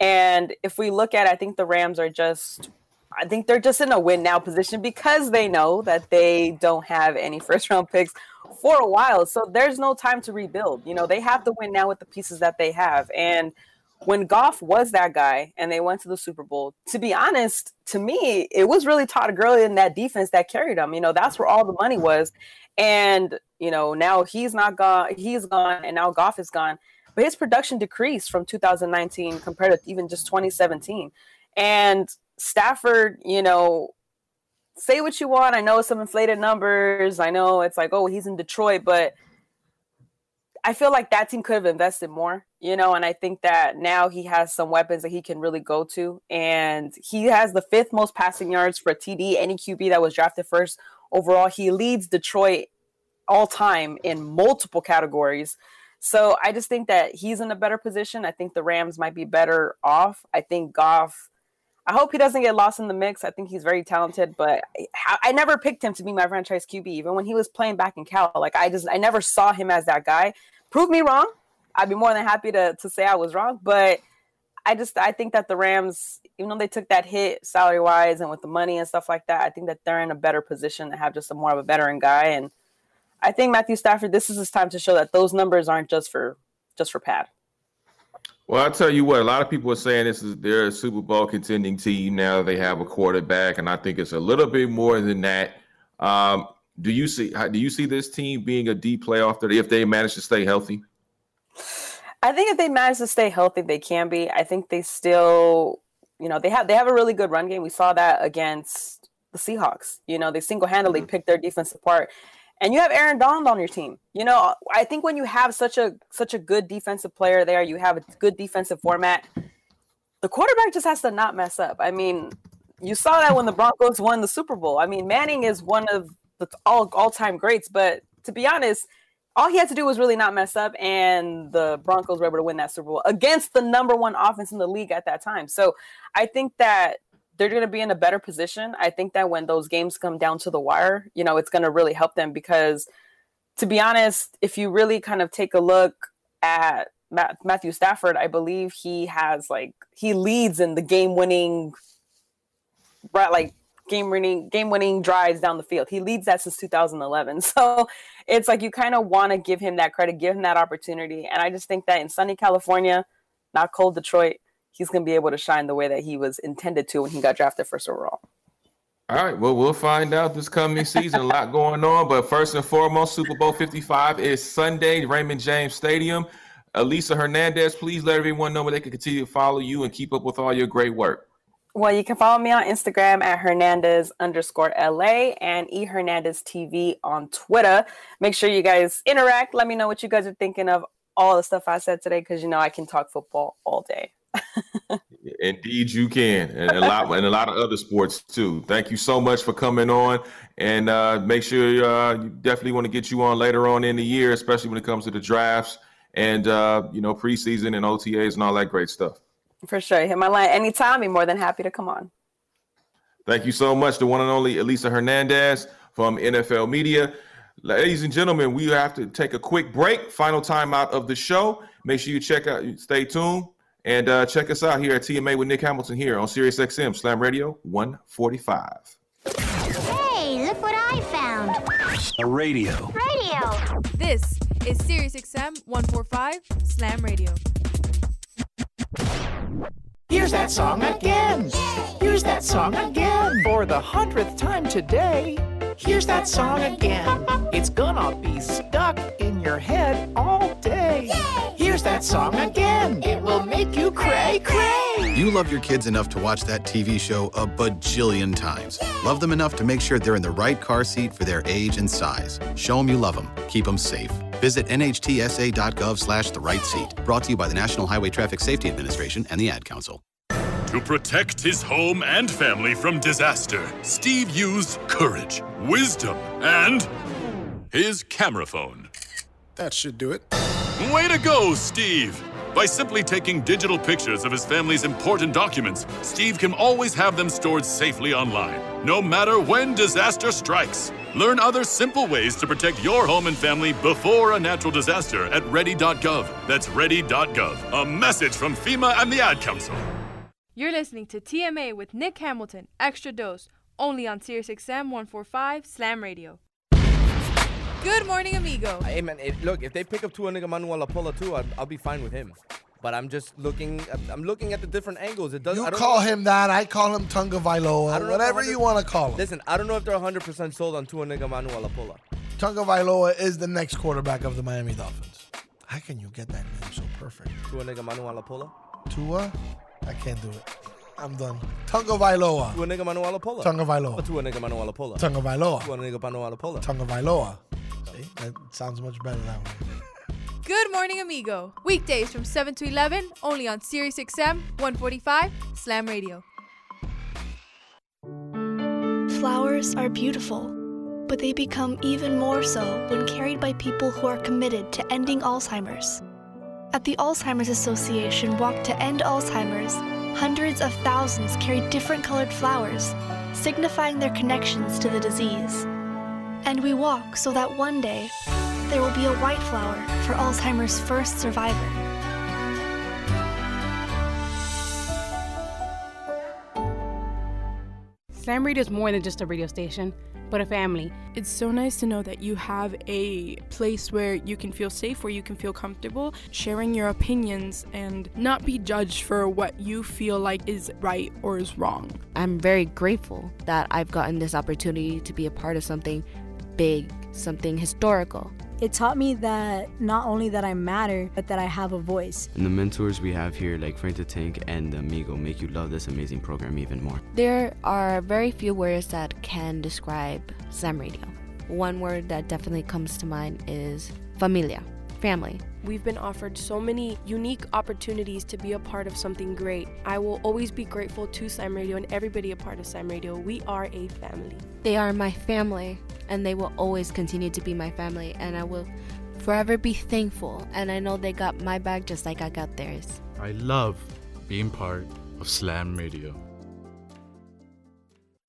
And if we look at, I think the Rams are just, I think they're just in a win now position because they know that they don't have any first round picks for a while. So there's no time to rebuild. You know, they have to win now with the pieces that they have. And when Goff was that guy and they went to the Super Bowl, to be honest, to me, it was really Todd Gurley in that defense that carried them. You know, that's where all the money was. And, you know, now he's not gone, he's gone, and now Goff is gone. But his production decreased from 2019 compared to even just 2017. And Stafford, you know, say what you want. I know some inflated numbers. I know it's like, oh, he's in Detroit, but I feel like that team could have invested more, you know, and I think that now he has some weapons that he can really go to. And he has the fifth most passing yards for TD, any QB that was drafted first overall. He leads Detroit all time in multiple categories. So I just think that he's in a better position. I think the Rams might be better off. I think Goff I hope he doesn't get lost in the mix. I think he's very talented, but I, I, never picked him to be my franchise QB. Even when he was playing back in Cal, like I just I never saw him as that guy. Prove me wrong. I'd be more than happy to to say I was wrong, but I just I think that the Rams, even though they took that hit salary wise and with the money and stuff like that, I think that they're in a better position to have just a more of a veteran guy. And I think Matthew Stafford, this is his time to show that those numbers aren't just for just for Pat. Well, I'll tell you what, a lot of people are saying this is they're a Super Bowl contending team now they have a quarterback, and I think it's a little bit more than that. Um, do you see do you see this team being a deep playoff if they manage to stay healthy? I think if they manage to stay healthy, they can be. I think they still, you know, they have they have a really good run game. We saw that against the Seahawks. You know, they single handedly mm-hmm. picked their defense apart and you have Aaron Donald on your team. You know, I think when you have such a such a good defensive player there, you have a good defensive format. The quarterback just has to not mess up. I mean, you saw that when the Broncos won the Super Bowl. I mean, Manning is one of the all all time greats, but to be honest, all he had to do was really not mess up, and the Broncos were able to win that Super Bowl against the number one offense in the league at that time. So I think that they're going to be in a better position. I think that when those games come down to the wire, you know, it's going to really help them because, to be honest, if you really kind of take a look at Matthew Stafford, I believe he has like he leads in the game winning, right? Like game winning game winning drives down the field. He leads that since 2011. So it's like you kind of want to give him that credit, give him that opportunity. And I just think that in sunny California, not cold Detroit, he's going to be able to shine the way that he was intended to when he got drafted first overall. All right, well, we'll find out this coming season. A lot going on, but first and foremost, Super Bowl 55 is Sunday, Raymond James Stadium. Elisa Hernandez, please let everyone know where they can continue to follow you and keep up with all your great work. Well, you can follow me on Instagram at Hernandez underscore LA and E Hernandez TV on Twitter. Make sure you guys interact. Let me know what you guys are thinking of all the stuff I said today because you know I can talk football all day. Indeed, you can, and a lot, and a lot of other sports too. Thank you so much for coming on, and uh, make sure uh, you definitely want to get you on later on in the year, especially when it comes to the drafts and uh, you know preseason and OTAs and all that great stuff. For sure, hit my line anytime. Be more than happy to come on. Thank you so much, the one and only Elisa Hernandez from NFL Media. Ladies and gentlemen, we have to take a quick break. Final time out of the show. Make sure you check out, stay tuned. And uh, check us out here at TMA with Nick Hamilton here on Sirius XM Slam Radio 145. Hey, look what I found. A radio. Radio. This is Sirius XM 145 Slam Radio. Here's that song again. Here's that song again. For the hundredth time today. Here's that song again. It's gonna be stuck in your head all day. Here's that song again. It will make you cray cray. You love your kids enough to watch that TV show a bajillion times. Love them enough to make sure they're in the right car seat for their age and size. Show them you love them. Keep them safe. Visit nhtsa.gov slash the right seat. Brought to you by the National Highway Traffic Safety Administration and the Ad Council. To protect his home and family from disaster, Steve used courage, wisdom, and his camera phone. That should do it. Way to go, Steve! By simply taking digital pictures of his family's important documents, Steve can always have them stored safely online, no matter when disaster strikes. Learn other simple ways to protect your home and family before a natural disaster at ready.gov. That's ready.gov. A message from FEMA and the Ad Council. You're listening to TMA with Nick Hamilton, Extra Dose, only on Sirius XM 145 Slam Radio. Good morning, amigo. Hey man, if, look, if they pick up Tuanigamanuolepola too, I'll, I'll be fine with him. But I'm just looking. I'm- I'm looking at the different angles. It does. You I don't call know- him that. I call him Tunga I Vailoa. don't know if Whatever you want to call him. Listen, I don't know if they're 100 percent sold on Tuanigamanuolepola. Tunga Vailoa is the next quarterback of the Miami Dolphins. How can you get that name so perfect? Tuanigamanuolepola. Tua? I can't do it. I'm done. Tunga Vailoa. Tuanigamanuolepola. Tunga Vailoa. Tuanigamanuolepola. Tunga Vailoa. Tuanigamanuolepola. Tunga Vailoa. See? That sounds much better that way. Good morning, amigo. Weekdays from 7 to 11, only on Sirius XM 145 Slam Radio. Flowers are beautiful, but they become even more so when carried by people who are committed to ending Alzheimer's. At the Alzheimer's Association Walk to End Alzheimer's, hundreds of thousands carry different colored flowers, signifying their connections to the disease. And we walk so that one day there will be a white flower for Alzheimer's first survivor. Slam Radio is more than just a radio station, but a family. It's so nice to know that you have a place where you can feel safe, where you can feel comfortable sharing your opinions and not be judged for what you feel like is right or is wrong. I'm very grateful that I've gotten this opportunity to be a part of something big, something historical. It taught me that not only that I matter, but that I have a voice. And the mentors we have here, like Frank the Tank and Amigo, make you love this amazing program even more. There are very few words that can describe Slam Radio. One word that definitely comes to mind is familia, family. We've been offered so many unique opportunities to be a part of something great. I will always be grateful to Slam Radio and everybody a part of Slam Radio. We are a family. They are my family, and they will always continue to be my family, and I will forever be thankful. And I know they got my back just like I got theirs. I love being part of Slam Radio.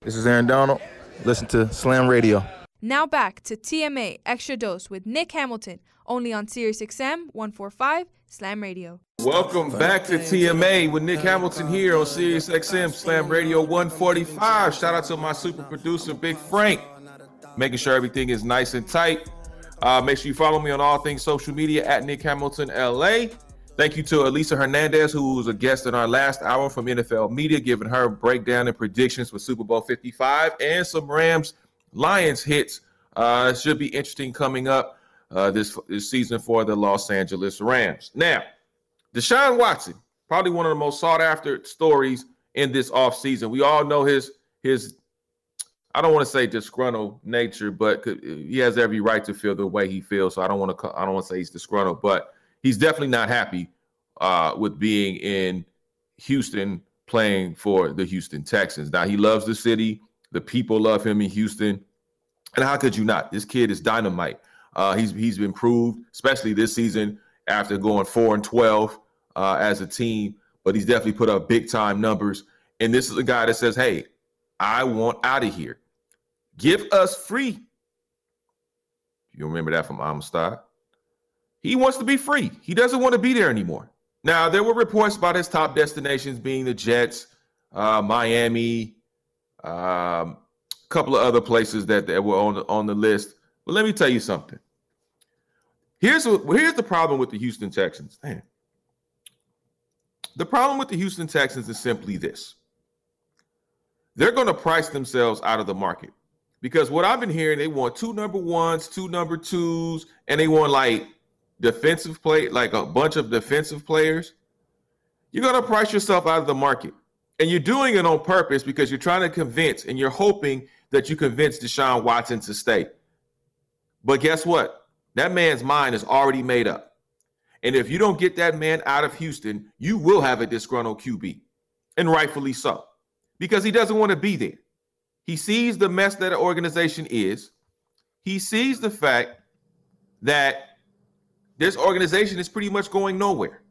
This is Aaron Donald. Listen to Slam Radio. Now back to TMA Extra Dose with Nick Hamilton, only on SiriusXM 145 Slam Radio. Welcome back to TMA with Nick Hamilton here on Sirius XM Slam Radio 145. Shout out to my super producer, Big Frank, making sure everything is nice and tight. Uh, make sure you follow me on all things social media at Nick Hamilton LA. Thank you to Elisa Hernandez, who was a guest in our last hour from NFL Media, giving her breakdown and predictions for Super Bowl 55 and some Rams Lions hits. Uh, should be interesting coming up uh, this, this season for the Los Angeles Rams. Now, Deshaun Watson, probably one of the most sought after stories in this offseason. We all know his his I don't want to say disgruntled nature, but he has every right to feel the way he feels. So I don't want to I don't want to say he's disgruntled, but he's definitely not happy uh, with being in Houston playing for the Houston Texans. Now he loves the city, the people love him in Houston, and how could you not? This kid is dynamite. Uh, he's he's been proved, especially this season after going four and twelve uh, as a team. But he's definitely put up big time numbers. And this is a guy that says, "Hey, I want out of here. Give us free." You remember that from Amistad? He wants to be free. He doesn't want to be there anymore. Now, there were reports about his top destinations being the Jets, uh, Miami, um, a couple of other places that, that were on the, on the list. But let me tell you something. Here's here's the problem with the Houston Texans. Man. The problem with the Houston Texans is simply this. They're going to price themselves out of the market. Because what I've been hearing, they want two number ones, two number twos, and they want like defensive play, like a bunch of defensive players. You're going to price yourself out of the market. And you're doing it on purpose because you're trying to convince and you're hoping that you convince Deshaun Watson to stay. But guess what? That man's mind is already made up. And if you don't get that man out of Houston, you will have a disgruntled QB, and rightfully so, because he doesn't want to be there. He sees the mess that an organization is. He sees the fact that this organization is pretty much going nowhere.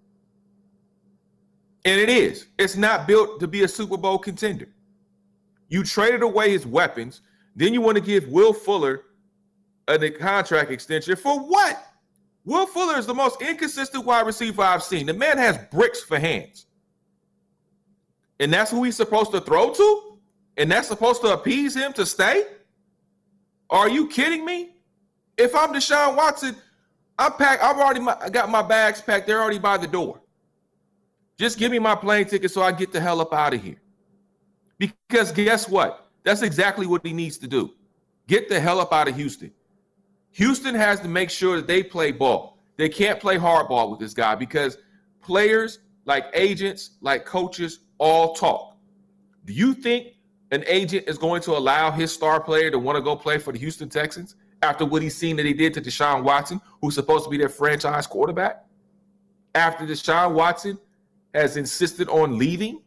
And it is. It's not built to be a Super Bowl contender. You traded away his weapons. Then you want to give Will Fuller a contract extension for what? Will Fuller is the most inconsistent wide receiver I've seen. The man has bricks for hands. And that's who he's supposed to throw to? And that's supposed to appease him to stay? Are you kidding me? If I'm Deshaun Watson, I'm packed. I've already got my bags packed. They're already by the door. Just give me my plane ticket so I get the hell up out of here. Because guess what? That's exactly what he needs to do. Get the hell up out of Houston. Houston has to make sure that they play ball. They can't play hardball with this guy because players, like agents, like coaches, all talk. Do you think an agent is going to allow his star player to want to go play for the Houston Texans after what he's seen that he did to Deshaun Watson, who's supposed to be their franchise quarterback? After Deshaun Watson has insisted on leaving?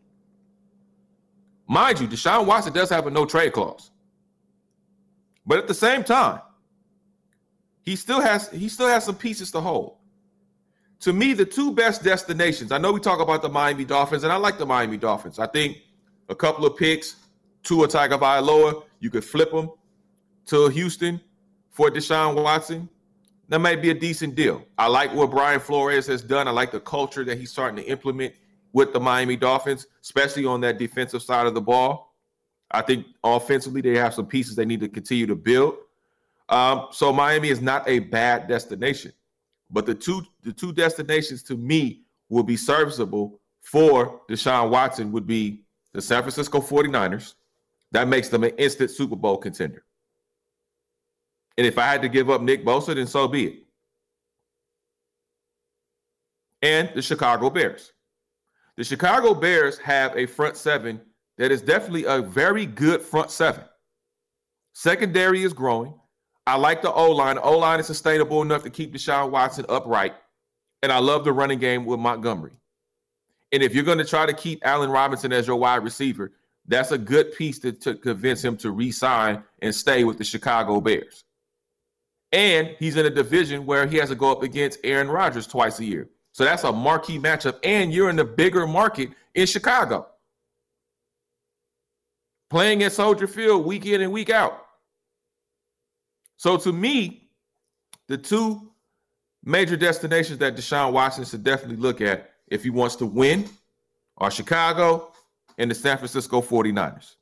Mind you, Deshaun Watson does have a no trade clause. But at the same time, he still has he still has some pieces to hold. To me, the two best destinations. I know we talk about the Miami Dolphins, and I like the Miami Dolphins. I think a couple of picks, Tua Tagovailoa, you could flip them to Houston for Deshaun Watson. That might be a decent deal. I like what Brian Flores has done. I like the culture that he's starting to implement with the Miami Dolphins, especially on that defensive side of the ball. I think offensively they have some pieces they need to continue to build. Um, so Miami is not a bad destination, but the two the two destinations to me will be serviceable for Deshaun Watson would be the San Francisco 49ers. That makes them an instant Super Bowl contender. And if I had to give up Nick Bosa, then so be it. And the Chicago Bears. The Chicago Bears have a front seven that is definitely a very good front seven. Secondary is growing. I like the O line. O line is sustainable enough to keep Deshaun Watson upright. And I love the running game with Montgomery. And if you're going to try to keep Allen Robinson as your wide receiver, that's a good piece to, to convince him to re-sign and stay with the Chicago Bears. And he's in a division where he has to go up against Aaron Rodgers twice a year. So that's a marquee matchup. And you're in the bigger market in Chicago. playing at Soldier Field week in and week out. So to me, the two major destinations that Deshaun Watson should definitely look at if he wants to win are Chicago and the San Francisco 49ers.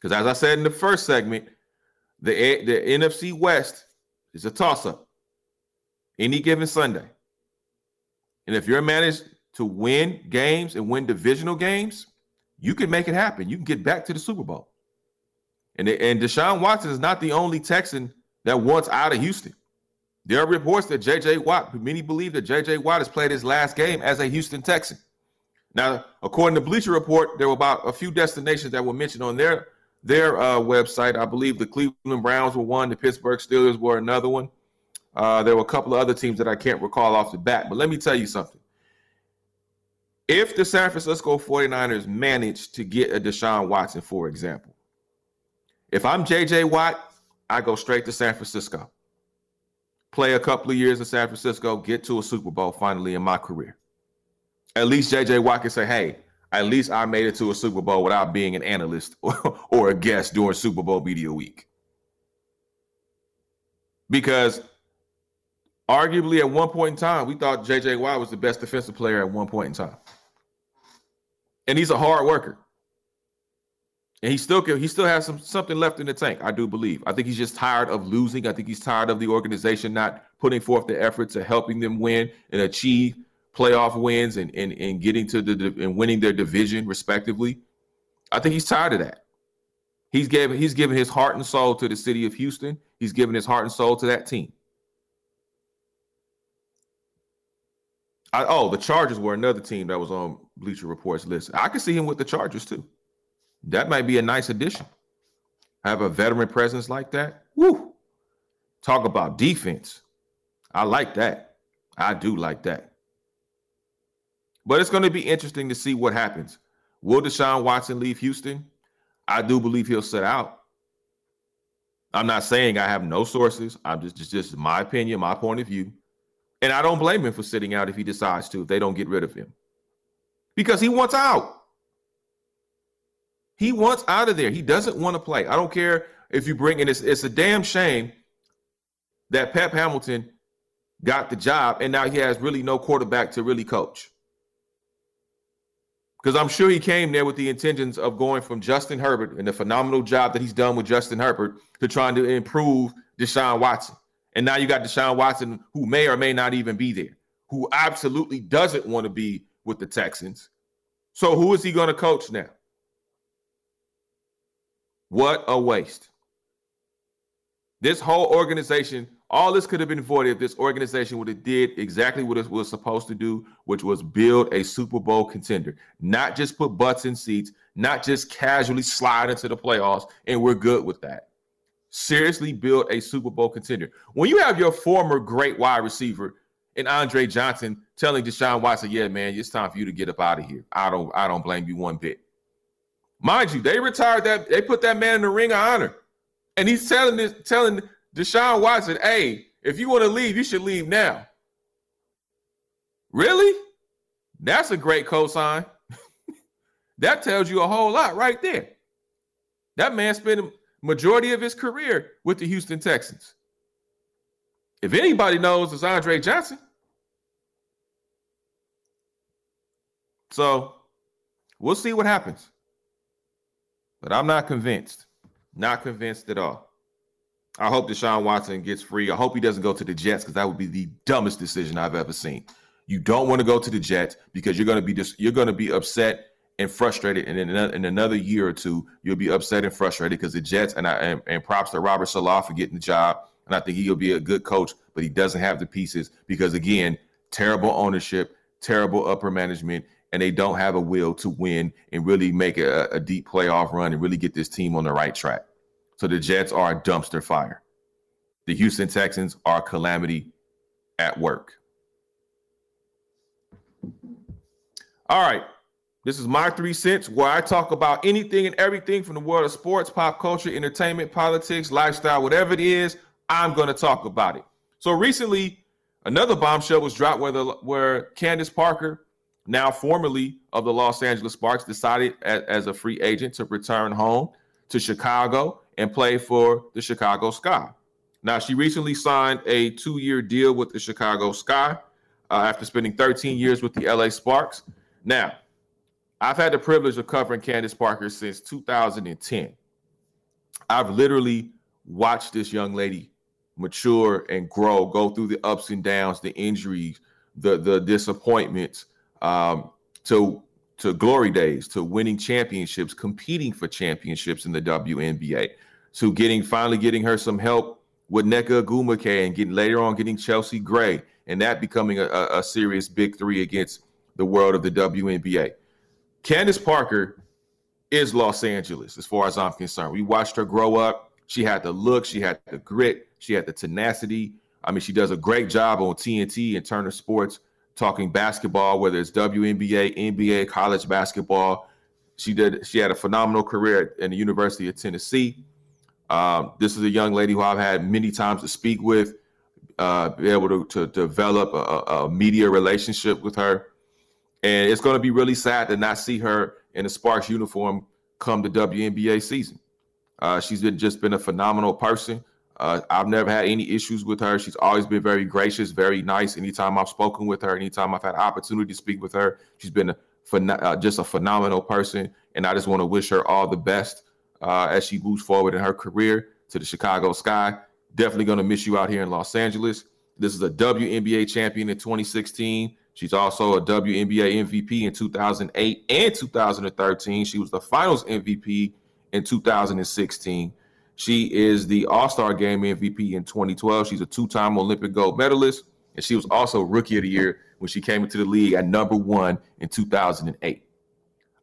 Because as I said in the first segment, the, the NFC West is a toss-up any given Sunday. And if you're managed to win games and win divisional games, you can make it happen. You can get back to the Super Bowl. And, and Deshaun Watson is not the only Texan that wants out of Houston. There are reports that J.J. Watt, many believe that J.J. Watt has played his last game as a Houston Texan. Now, according to Bleacher Report, there were about a few destinations that were mentioned on their their uh, website. I believe the Cleveland Browns were one, the Pittsburgh Steelers were another one. Uh, there were a couple of other teams that I can't recall off the bat. But let me tell you something. If the San Francisco 49ers manage to get a Deshaun Watson, for example, if I'm JJ Watt, I go straight to San Francisco. Play a couple of years in San Francisco, get to a Super Bowl finally in my career. At least JJ Watt can say, hey, at least I made it to a Super Bowl without being an analyst or, or a guest during Super Bowl media week. Because arguably at one point in time, we thought JJ Watt was the best defensive player at one point in time. And he's a hard worker. And he still can, he still has some something left in the tank, I do believe. I think he's just tired of losing. I think he's tired of the organization not putting forth the effort to helping them win and achieve playoff wins and and, and getting to the and winning their division respectively. I think he's tired of that. He's given he's given his heart and soul to the city of Houston. He's given his heart and soul to that team. I, oh, the Chargers were another team that was on Bleacher Report's list. I could see him with the Chargers too. That might be a nice addition. Have a veteran presence like that. Woo! Talk about defense. I like that. I do like that. But it's going to be interesting to see what happens. Will Deshaun Watson leave Houston? I do believe he'll sit out. I'm not saying I have no sources. I'm just, just just my opinion, my point of view. And I don't blame him for sitting out if he decides to, if they don't get rid of him. Because he wants out. He wants out of there. He doesn't want to play. I don't care if you bring in it's, it's a damn shame that Pep Hamilton got the job and now he has really no quarterback to really coach. Because I'm sure he came there with the intentions of going from Justin Herbert and the phenomenal job that he's done with Justin Herbert to trying to improve Deshaun Watson. And now you got Deshaun Watson, who may or may not even be there, who absolutely doesn't want to be with the Texans. So who is he going to coach now? What a waste. This whole organization, all this could have been avoided if this organization would have did exactly what it was supposed to do, which was build a Super Bowl contender, not just put butts in seats, not just casually slide into the playoffs, and we're good with that seriously build a Super Bowl contender. When you have your former great wide receiver and Andre Johnson telling Deshaun Watson, "Yeah, man, it's time for you to get up out of here," I don't, I don't blame you one bit. Mind you, they retired that, they put that man in the ring of honor, and he's telling this, telling Deshaun Watson, "Hey, if you want to leave, you should leave now." Really? That's a great cosign. that tells you a whole lot right there. That man spent a majority of his career with the Houston Texans. If anybody knows, it's Andre Johnson. So we'll see what happens. But I'm not convinced. Not convinced at all. I hope Deshaun Watson gets free. I hope he doesn't go to the Jets because that would be the dumbest decision I've ever seen. You don't want to go to the Jets because you're going to be just you're going to be upset and frustrated. And in another, in another year or two, you'll be upset and frustrated because the Jets and I and, and props to Robert Saleh for getting the job. And I think he'll be a good coach, but he doesn't have the pieces because again, terrible ownership, terrible upper management, and they don't have a will to win and really make a, a deep playoff run and really get this team on the right track. So the Jets are a dumpster fire. The Houston Texans are a calamity at work. All right. This is my three cents where I talk about anything and everything from the world of sports, pop culture, entertainment, politics, lifestyle, whatever it is, I'm going to talk about it. So recently, another bombshell was dropped where the where Candace Parker, now formerly of the Los Angeles Sparks, decided as, as a free agent to return home to Chicago and play for the Chicago Sky. Now, she recently signed a two year deal with the Chicago Sky uh, after spending 13 years with the LA Sparks. Now, I've had the privilege of covering Candace Parker since 2010. I've literally watched this young lady mature and grow, go through the ups and downs, the injuries, the the disappointments, um, to to glory days, to winning championships, competing for championships in the WNBA, to getting finally getting her some help with Nneka Ogwumike and getting later on getting Chelsea Gray and that becoming a, a, serious big three against the world of the WNBA. Candace Parker is Los Angeles as far as I'm concerned. We watched her grow up. She had the look, she had the grit, she had the tenacity. I mean, she does a great job on TNT and Turner Sports talking basketball, whether it's WNBA, NBA, college basketball. She did. She had a phenomenal career in the University of Tennessee. Um, this is a young lady who I've had many times to speak with, uh, be able to, to develop a, a, media relationship with her. And it's going to be really sad to not see her in a Sparks uniform come the WNBA season. Uh, she's been just been a phenomenal person. Uh, I've never had any issues with her. She's always been very gracious, very nice. Anytime I've spoken with her, anytime I've had opportunity to speak with her, she's been a, uh, just a phenomenal person. And I just want to wish her all the best uh, as she moves forward in her career to the Chicago Sky. Definitely going to miss you out here in Los Angeles. This is a WNBA champion in 2016. She's also a WNBA MVP in 2008 and 2013. She was the finals MVP in 2016. She is the All Star Game MVP in 2012. She's a two time Olympic gold medalist, and she was also Rookie of the Year when she came into the league at number one in 2008.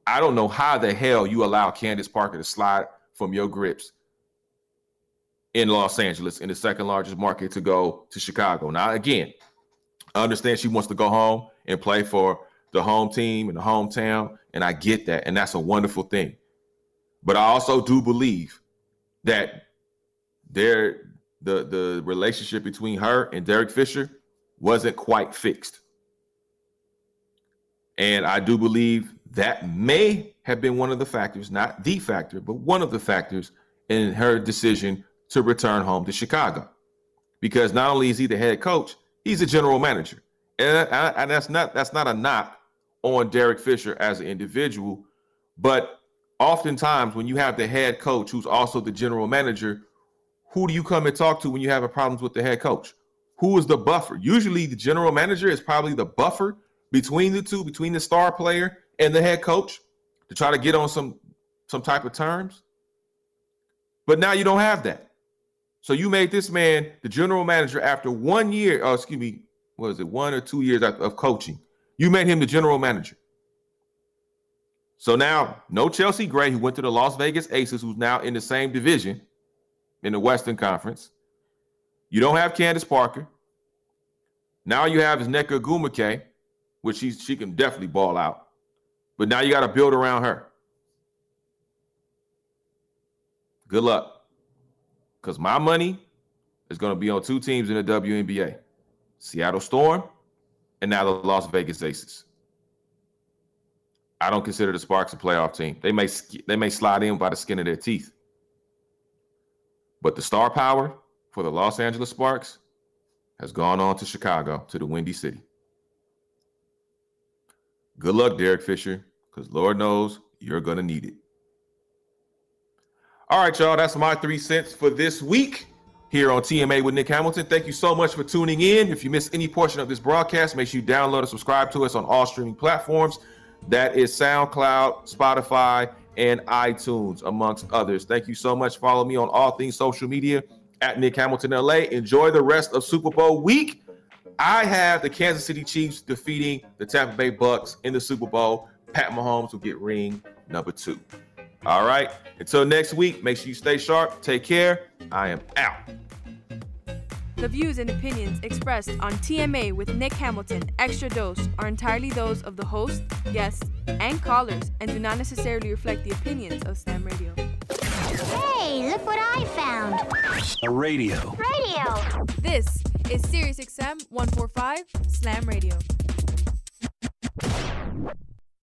I don't know how the hell you allow Candace Parker to slide from your grips in Los Angeles, in the second largest market, to go to Chicago. Now, again, I understand she wants to go home and play for the home team and the hometown, and I get that, and that's a wonderful thing. But I also do believe that there the the relationship between her and Derek Fisher wasn't quite fixed. And I do believe that may have been one of the factors, not the factor, but one of the factors in her decision to return home to Chicago. Because not only is he the head coach, he's a general manager. And, and that's not that's not a knock on Derek Fisher as an individual, but oftentimes when you have the head coach who's also the general manager, who do you come and talk to when you have a problems with the head coach? Who is the buffer? Usually the general manager is probably the buffer between the two, between the star player and the head coach to try to get on some some type of terms. But now you don't have that. So you made this man the general manager after one year, oh, excuse me, was it one or two years of coaching? You made him the general manager. So now, no Chelsea Gray, who went to the Las Vegas Aces, who's now in the same division in the Western Conference. You don't have Candace Parker. Now you have is Nneka Ogwumike, which she's, she can definitely ball out. But now you got to build around her. Good luck. Because my money is going to be on two teams in the WNBA Seattle Storm and now the Las Vegas Aces. I don't consider the Sparks a playoff team. They may they may slide in by the skin of their teeth. But the star power for the Los Angeles Sparks has gone on to Chicago, to the Windy City. Good luck, Derek Fisher, because Lord knows you're going to need it. All right, y'all, that's my three cents for this week here on TMA with Nick Hamilton. Thank you so much for tuning in. If you missed any portion of this broadcast, make sure you download and subscribe to us on all streaming platforms. That is SoundCloud, Spotify, and iTunes, amongst others. Thank you so much. Follow me on all things social media at Nick Hamilton LA. Enjoy the rest of Super Bowl week. I have the Kansas City Chiefs defeating the Tampa Bay Bucks in the Super Bowl. Pat Mahomes will get ring number two. All right. Until next week, make sure you stay sharp. Take care. I am out. The views and opinions expressed on TMA with Nick Hamilton, Extra Dose, are entirely those of the host, guests, and callers and do not necessarily reflect the opinions of Slam Radio. Hey, look what I found! A radio. Radio! This is SiriusXM 145 Slam Radio.